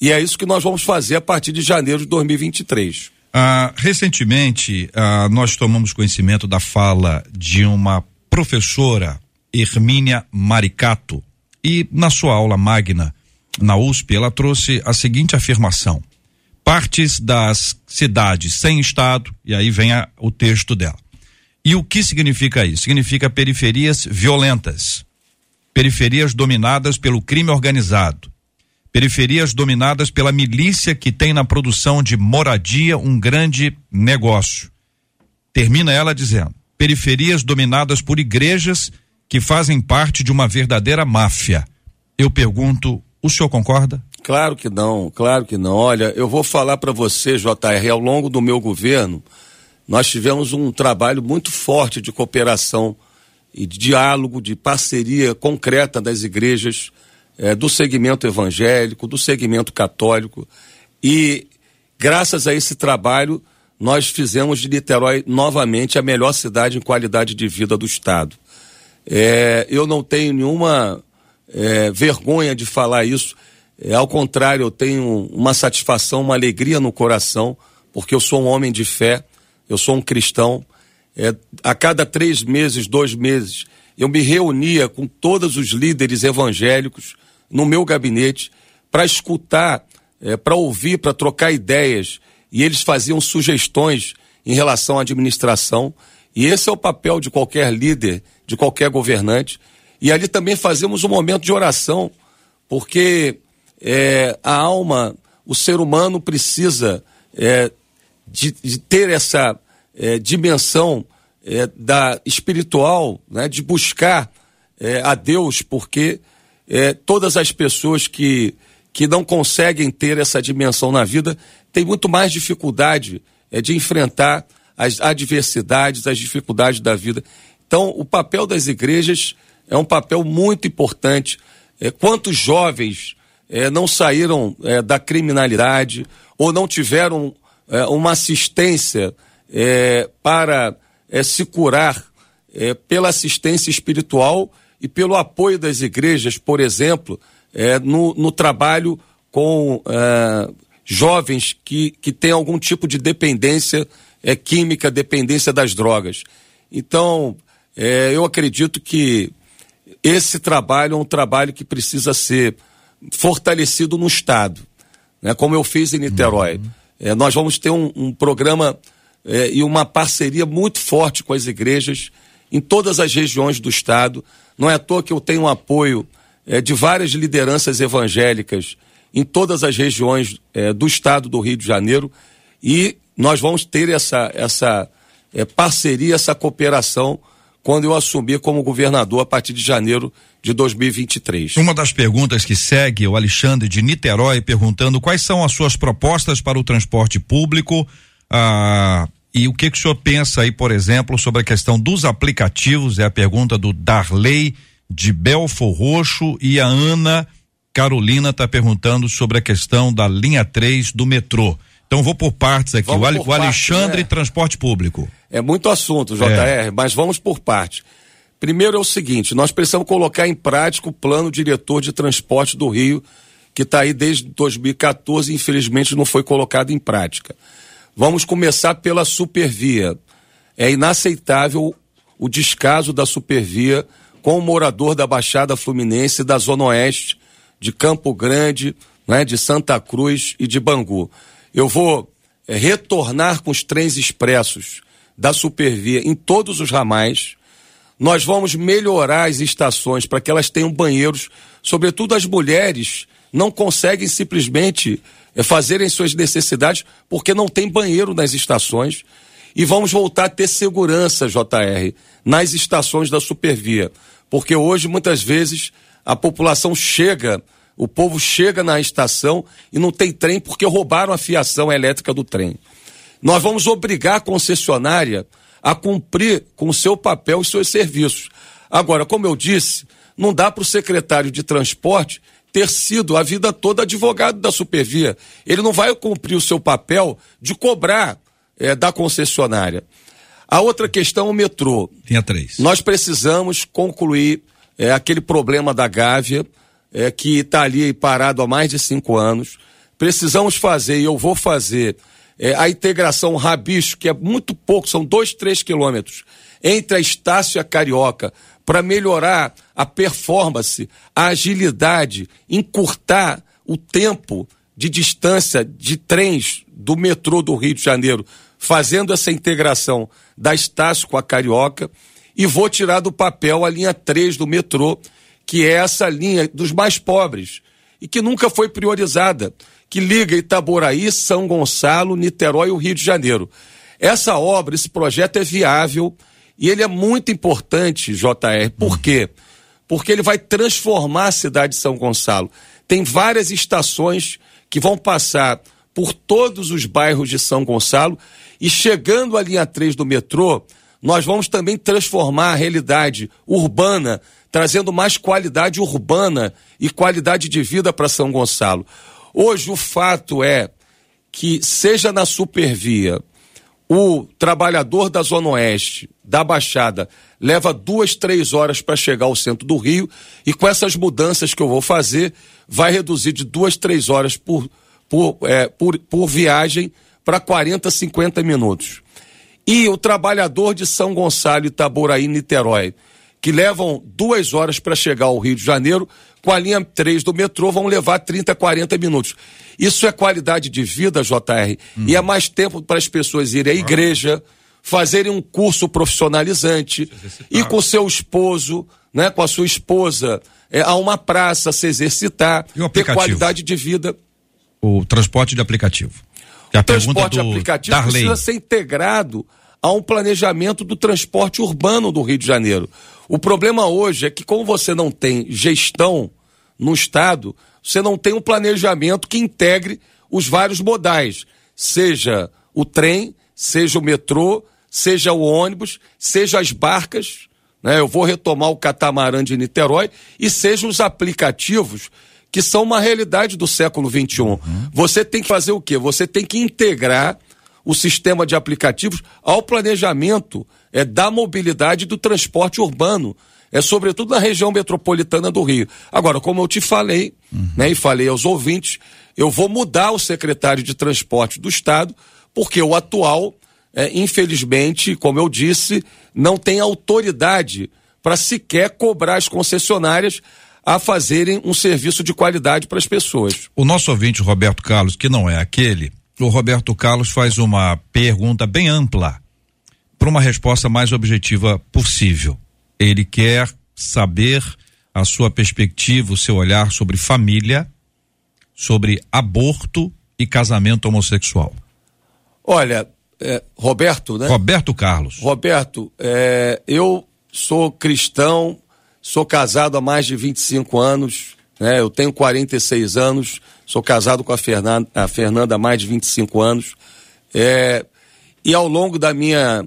E é isso que nós vamos fazer a partir de janeiro de 2023. Ah, recentemente, ah, nós tomamos conhecimento da fala de uma professora, Hermínia Maricato, e na sua aula magna na USP, ela trouxe a seguinte afirmação: partes das cidades sem Estado, e aí vem a, o texto dela. E o que significa isso? Significa periferias violentas periferias dominadas pelo crime organizado, periferias dominadas pela milícia que tem na produção de moradia um grande negócio. Termina ela dizendo: periferias dominadas por igrejas que fazem parte de uma verdadeira máfia. Eu pergunto, o senhor concorda? Claro que não, claro que não. Olha, eu vou falar para você, JR, ao longo do meu governo, nós tivemos um trabalho muito forte de cooperação e de diálogo, de parceria concreta das igrejas é, do segmento evangélico, do segmento católico. E graças a esse trabalho, nós fizemos de Niterói novamente a melhor cidade em qualidade de vida do Estado. É, eu não tenho nenhuma é, vergonha de falar isso. É, ao contrário, eu tenho uma satisfação, uma alegria no coração, porque eu sou um homem de fé, eu sou um cristão é, a cada três meses, dois meses, eu me reunia com todos os líderes evangélicos no meu gabinete para escutar, é, para ouvir, para trocar ideias. E eles faziam sugestões em relação à administração. E esse é o papel de qualquer líder, de qualquer governante. E ali também fazemos um momento de oração, porque é, a alma, o ser humano precisa é, de, de ter essa é, dimensão é, da espiritual, né, de buscar é, a Deus, porque é, todas as pessoas que, que não conseguem ter essa dimensão na vida têm muito mais dificuldade de enfrentar as adversidades, as dificuldades da vida. Então, o papel das igrejas é um papel muito importante. É, quantos jovens é, não saíram é, da criminalidade ou não tiveram é, uma assistência é, para é, se curar pela assistência espiritual e pelo apoio das igrejas, por exemplo, no, no trabalho com jovens que, que têm algum tipo de dependência química, dependência das drogas. Então, eu acredito que esse trabalho é um trabalho que precisa ser fortalecido no Estado, né? como eu fiz em Niterói. Uhum. É, nós vamos ter um, um programa é, e uma parceria muito forte com as igrejas em todas as regiões do Estado. Não é à toa que eu tenho um apoio é, de várias lideranças evangélicas em todas as regiões é, do Estado do Rio de Janeiro e nós vamos ter essa, essa é, parceria, essa cooperação quando eu assumir como governador a partir de janeiro de 2023. Uma das perguntas que segue o Alexandre de Niterói perguntando quais são as suas propostas para o transporte público ah, e o que, que o senhor pensa aí, por exemplo, sobre a questão dos aplicativos? É a pergunta do Darley de Belfor Roxo e a Ana Carolina está perguntando sobre a questão da linha 3 do metrô. Então vou por partes aqui. o, o Alexandre, né? transporte público. É muito assunto, JR, é. mas vamos por parte. Primeiro é o seguinte: nós precisamos colocar em prática o plano diretor de transporte do Rio, que está aí desde 2014 e infelizmente não foi colocado em prática. Vamos começar pela supervia. É inaceitável o descaso da supervia com o morador da Baixada Fluminense da Zona Oeste de Campo Grande, né, de Santa Cruz e de Bangu. Eu vou é, retornar com os trens expressos da Supervia em todos os ramais. Nós vamos melhorar as estações para que elas tenham banheiros, sobretudo as mulheres não conseguem simplesmente é, fazerem suas necessidades porque não tem banheiro nas estações. E vamos voltar a ter segurança, JR, nas estações da Supervia. Porque hoje, muitas vezes, a população chega, o povo chega na estação e não tem trem porque roubaram a fiação elétrica do trem. Nós vamos obrigar a concessionária a cumprir com o seu papel e seus serviços. Agora, como eu disse, não dá para o secretário de transporte ter sido a vida toda advogado da Supervia. Ele não vai cumprir o seu papel de cobrar é, da concessionária. A outra questão é o metrô. Tinha três. Nós precisamos concluir é aquele problema da Gávea, é, que está ali parado há mais de cinco anos. Precisamos fazer, e eu vou fazer, é, a integração Rabicho, que é muito pouco, são dois, três quilômetros, entre a Estácio e a Carioca, para melhorar a performance, a agilidade, encurtar o tempo de distância de trens do metrô do Rio de Janeiro, fazendo essa integração da Estácio com a Carioca. E vou tirar do papel a linha 3 do metrô, que é essa linha dos mais pobres e que nunca foi priorizada, que liga Itaboraí, São Gonçalo, Niterói e o Rio de Janeiro. Essa obra, esse projeto é viável e ele é muito importante, JR. Por quê? Porque ele vai transformar a cidade de São Gonçalo. Tem várias estações que vão passar por todos os bairros de São Gonçalo e chegando à linha 3 do metrô, nós vamos também transformar a realidade urbana, trazendo mais qualidade urbana e qualidade de vida para São Gonçalo. Hoje o fato é que, seja na supervia, o trabalhador da Zona Oeste, da Baixada, leva duas, três horas para chegar ao centro do Rio, e com essas mudanças que eu vou fazer, vai reduzir de duas, três horas por, por, é, por, por viagem para 40, 50 minutos. E o trabalhador de São Gonçalo, Itaboraí, Niterói, que levam duas horas para chegar ao Rio de Janeiro, com a linha 3 do metrô vão levar 30, 40 minutos. Isso é qualidade de vida, JR, e é mais tempo para as pessoas irem à igreja, fazerem um curso profissionalizante, ir com seu esposo, né, com a sua esposa, é, a uma praça, se exercitar, ter qualidade de vida. O transporte de aplicativo. É o transporte aplicativo Darley. precisa ser integrado a um planejamento do transporte urbano do Rio de Janeiro. O problema hoje é que, como você não tem gestão no Estado, você não tem um planejamento que integre os vários modais, seja o trem, seja o metrô, seja o ônibus, seja as barcas. Né? Eu vou retomar o catamarã de Niterói e sejam os aplicativos que são uma realidade do século XXI. Uhum. Você tem que fazer o quê? Você tem que integrar o sistema de aplicativos ao planejamento é, da mobilidade do transporte urbano, é sobretudo na região metropolitana do Rio. Agora, como eu te falei, uhum. né, e falei aos ouvintes, eu vou mudar o secretário de transporte do estado, porque o atual, é, infelizmente, como eu disse, não tem autoridade para sequer cobrar as concessionárias a fazerem um serviço de qualidade para as pessoas. O nosso ouvinte Roberto Carlos, que não é aquele, o Roberto Carlos faz uma pergunta bem ampla para uma resposta mais objetiva possível. Ele quer saber a sua perspectiva, o seu olhar sobre família, sobre aborto e casamento homossexual. Olha, é, Roberto, né? Roberto Carlos. Roberto, é, eu sou cristão, sou casado há mais de 25 anos, né? Eu tenho 46 anos, sou casado com a Fernanda, a Fernanda há mais de 25 anos. É, e ao longo da minha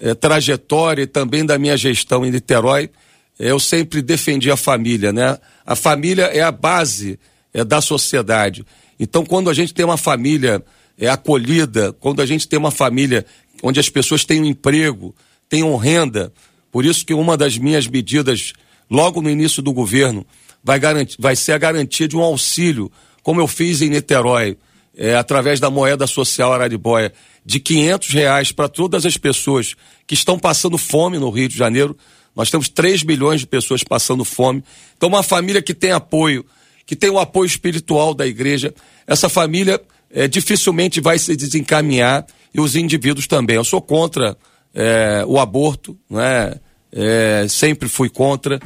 é, trajetória e também da minha gestão em Niterói, eu sempre defendi a família, né? A família é a base é, da sociedade. Então, quando a gente tem uma família é, acolhida, quando a gente tem uma família onde as pessoas têm um emprego, tenham renda, por isso que uma das minhas medidas, logo no início do governo, vai, garantir, vai ser a garantia de um auxílio, como eu fiz em Niterói, é, através da moeda social Araribóia, de quinhentos reais para todas as pessoas que estão passando fome no Rio de Janeiro. Nós temos 3 milhões de pessoas passando fome. Então, uma família que tem apoio, que tem o apoio espiritual da igreja, essa família é, dificilmente vai se desencaminhar e os indivíduos também. Eu sou contra é, o aborto, né? É, sempre fui contra.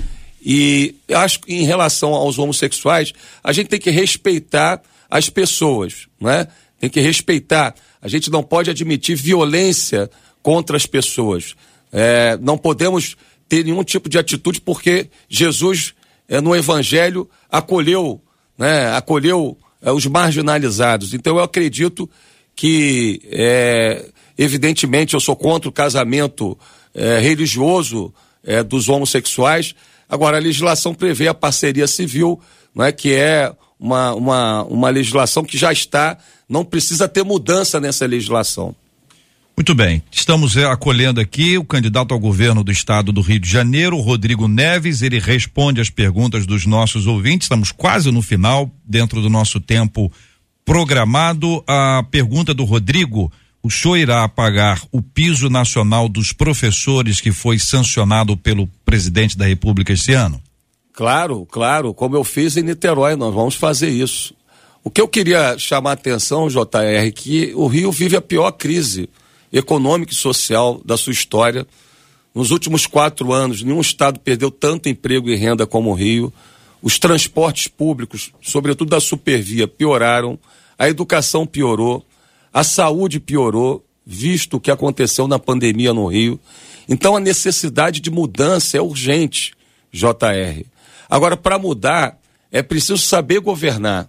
E acho que em relação aos homossexuais, a gente tem que respeitar as pessoas, né? Tem que respeitar. A gente não pode admitir violência contra as pessoas. É, não podemos ter nenhum tipo de atitude porque Jesus é, no Evangelho acolheu, né? Acolheu é, os marginalizados. Então eu acredito que, é, evidentemente, eu sou contra o casamento é, religioso é, dos homossexuais. Agora, a legislação prevê a parceria civil, não é, que é uma, uma, uma legislação que já está, não precisa ter mudança nessa legislação. Muito bem, estamos eh, acolhendo aqui o candidato ao governo do estado do Rio de Janeiro, Rodrigo Neves. Ele responde as perguntas dos nossos ouvintes. Estamos quase no final, dentro do nosso tempo programado. A pergunta do Rodrigo: o senhor irá pagar o piso nacional dos professores que foi sancionado pelo presidente da República esse ano? Claro, claro, como eu fiz em Niterói, nós vamos fazer isso. O que eu queria chamar a atenção, JR, é que o Rio vive a pior crise econômica e social da sua história. Nos últimos quatro anos, nenhum estado perdeu tanto emprego e renda como o Rio. Os transportes públicos, sobretudo da supervia, pioraram. A educação piorou. A saúde piorou, visto o que aconteceu na pandemia no Rio. Então a necessidade de mudança é urgente, JR. Agora, para mudar, é preciso saber governar.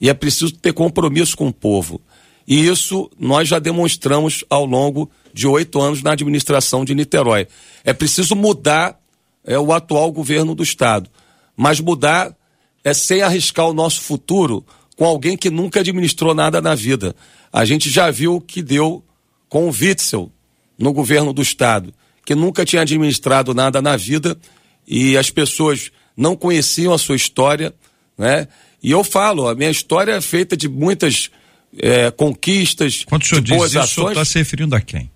E é preciso ter compromisso com o povo. E isso nós já demonstramos ao longo de oito anos na administração de Niterói. É preciso mudar é, o atual governo do Estado, mas mudar é sem arriscar o nosso futuro com alguém que nunca administrou nada na vida. A gente já viu o que deu com o Witzel no governo do Estado, que nunca tinha administrado nada na vida e as pessoas não conheciam a sua história, né? E eu falo, a minha história é feita de muitas é, conquistas, Quando o senhor de diz boas isso, o ações. senhor está se referindo a quem?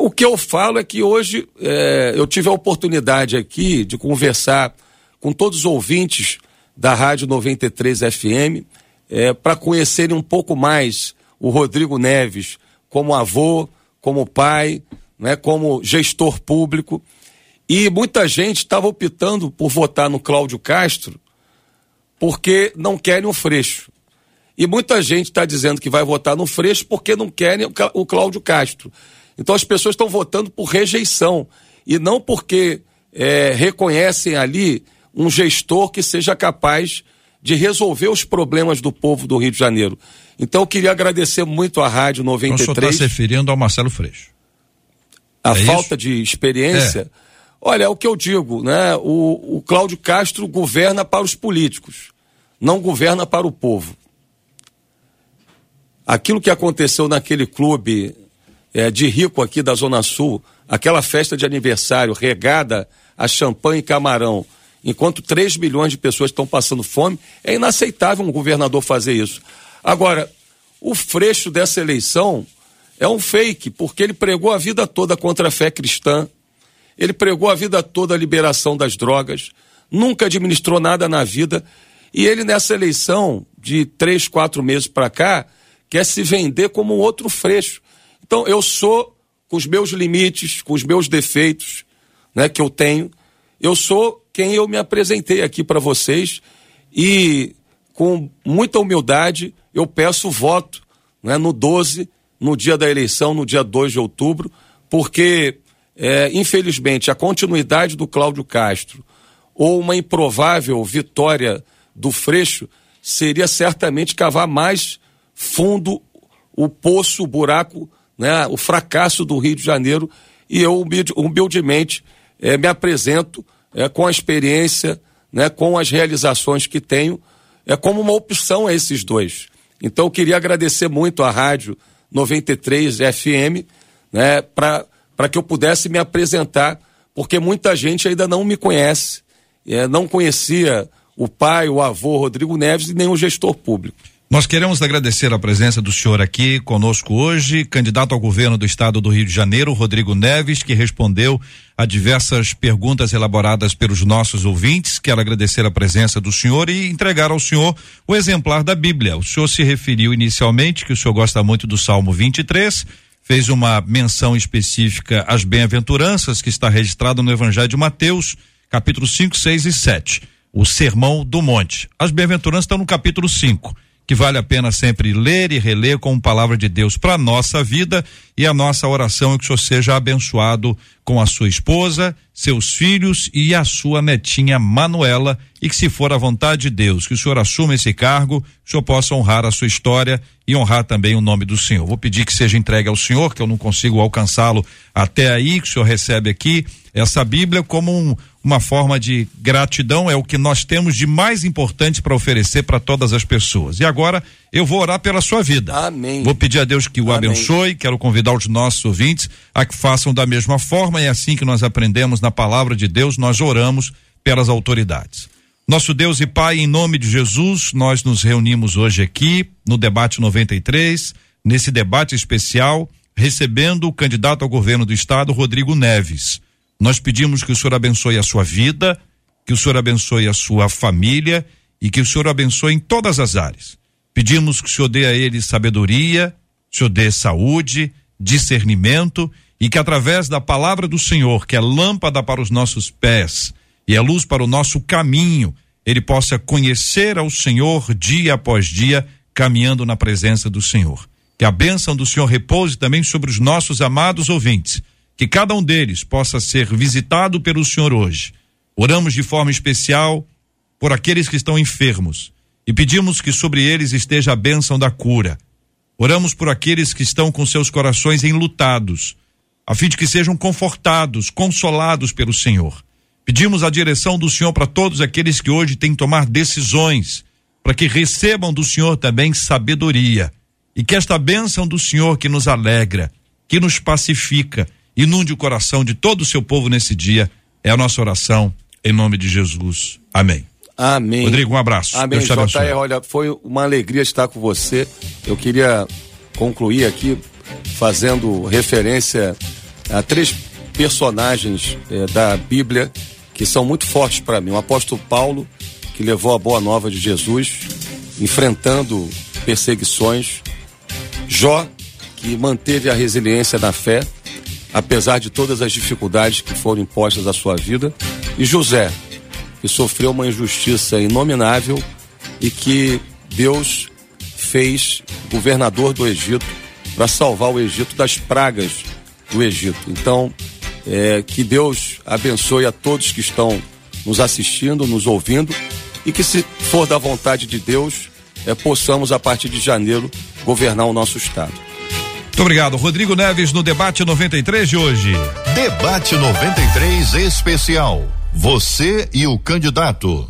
O que eu falo é que hoje é, eu tive a oportunidade aqui de conversar com todos os ouvintes da Rádio 93 FM é, para conhecerem um pouco mais o Rodrigo Neves como avô, como pai, né, como gestor público. E muita gente estava optando por votar no Cláudio Castro porque não querem o Freixo. E muita gente está dizendo que vai votar no Freixo porque não querem o Clá- o Cláudio Castro. Então as pessoas estão votando por rejeição e não porque é, reconhecem ali um gestor que seja capaz de resolver os problemas do povo do Rio de Janeiro. Então eu queria agradecer muito à Rádio Então, o senhor está 93 se referindo ao Marcelo Freixo. a É falta isso? de experiência. Olha, é o que eu digo, né? O, o Cláudio Castro governa para os políticos, não governa para o povo. Aquilo que aconteceu naquele clube eh, de rico aqui da Zona Sul, aquela festa de aniversário regada a champanhe e camarão, enquanto 3 milhões de pessoas estão passando fome, é inaceitável um governador fazer isso. Agora, o freixo dessa eleição é um fake, porque ele pregou a vida toda contra a fé cristã, ele pregou a vida toda a liberação das drogas, nunca administrou nada na vida, e ele nessa eleição de três, quatro meses para cá, quer se vender como um outro freixo. Então eu sou, com os meus limites, com os meus defeitos né, que eu tenho, eu sou quem eu me apresentei aqui para vocês e com muita humildade eu peço voto né, no 12, no dia da eleição, no dia 2 de outubro, porque é, infelizmente, a continuidade do Cláudio Castro ou uma improvável vitória do Freixo seria certamente cavar mais fundo o poço, o buraco, né, o fracasso do Rio de Janeiro. E eu humildemente é, me apresento é, com a experiência, né, com as realizações que tenho, é como uma opção a esses dois. Então eu queria agradecer muito à Rádio 93 FM, né, para que eu pudesse me apresentar, porque muita gente ainda não me conhece é, não conhecia o pai, o avô Rodrigo Neves e nem o gestor público. Nós queremos agradecer a presença do senhor aqui conosco hoje, candidato ao governo do estado do Rio de Janeiro, Rodrigo Neves, que respondeu a diversas perguntas elaboradas pelos nossos ouvintes. Quero agradecer a presença do senhor e entregar ao senhor o exemplar da Bíblia. O senhor se referiu inicialmente que o senhor gosta muito do Salmo 23, fez uma menção específica às bem-aventuranças que está registrado no Evangelho de Mateus capítulo 5, 6 e 7. O Sermão do Monte. As bem-aventuranças estão no capítulo 5, que vale a pena sempre ler e reler como palavra de Deus para nossa vida e a nossa oração é que o senhor seja abençoado com a sua esposa, seus filhos e a sua netinha Manuela e que se for a vontade de Deus, que o senhor assuma esse cargo, o senhor possa honrar a sua história e honrar também o nome do senhor. Vou pedir que seja entregue ao senhor, que eu não consigo alcançá-lo até aí, que o senhor recebe aqui essa Bíblia como um, uma forma de gratidão, é o que nós temos de mais importante para oferecer para todas as pessoas. E agora eu vou orar pela sua vida. Amém. Vou pedir a Deus que o Amém. abençoe, quero convidar os nossos ouvintes a que façam da mesma forma, é assim que nós aprendemos na palavra de Deus, nós oramos pelas autoridades. Nosso Deus e Pai, em nome de Jesus, nós nos reunimos hoje aqui no debate 93, nesse debate especial, recebendo o candidato ao governo do estado, Rodrigo Neves. Nós pedimos que o Senhor abençoe a sua vida, que o Senhor abençoe a sua família e que o Senhor abençoe em todas as áreas. Pedimos que o Senhor dê a ele sabedoria, o Senhor dê saúde, discernimento e que através da palavra do Senhor, que é lâmpada para os nossos pés e é luz para o nosso caminho, ele possa conhecer ao Senhor dia após dia, caminhando na presença do Senhor. Que a bênção do Senhor repouse também sobre os nossos amados ouvintes que cada um deles possa ser visitado pelo Senhor hoje. Oramos de forma especial por aqueles que estão enfermos e pedimos que sobre eles esteja a bênção da cura. Oramos por aqueles que estão com seus corações enlutados, a fim de que sejam confortados, consolados pelo Senhor. Pedimos a direção do Senhor para todos aqueles que hoje têm que tomar decisões, para que recebam do Senhor também sabedoria e que esta bênção do Senhor que nos alegra, que nos pacifica, inunde o coração de todo o seu povo nesse dia. É a nossa oração, em nome de Jesus. Amém. Amém. Rodrigo, um abraço. Amém. JR, olha, foi uma alegria estar com você. Eu queria concluir aqui fazendo referência a três personagens eh, da Bíblia que são muito fortes para mim. O apóstolo Paulo, que levou a boa nova de Jesus, enfrentando perseguições. Jó, que manteve a resiliência na fé apesar de todas as dificuldades que foram impostas à sua vida, e José, que sofreu uma injustiça inominável e que Deus fez governador do Egito para salvar o Egito das pragas do Egito. Então, é, que Deus abençoe a todos que estão nos assistindo, nos ouvindo e que, se for da vontade de Deus, é, possamos, a partir de janeiro, governar o nosso Estado. Muito obrigado. Rodrigo Neves no debate 93 de hoje. Debate 93 especial. Você e o candidato.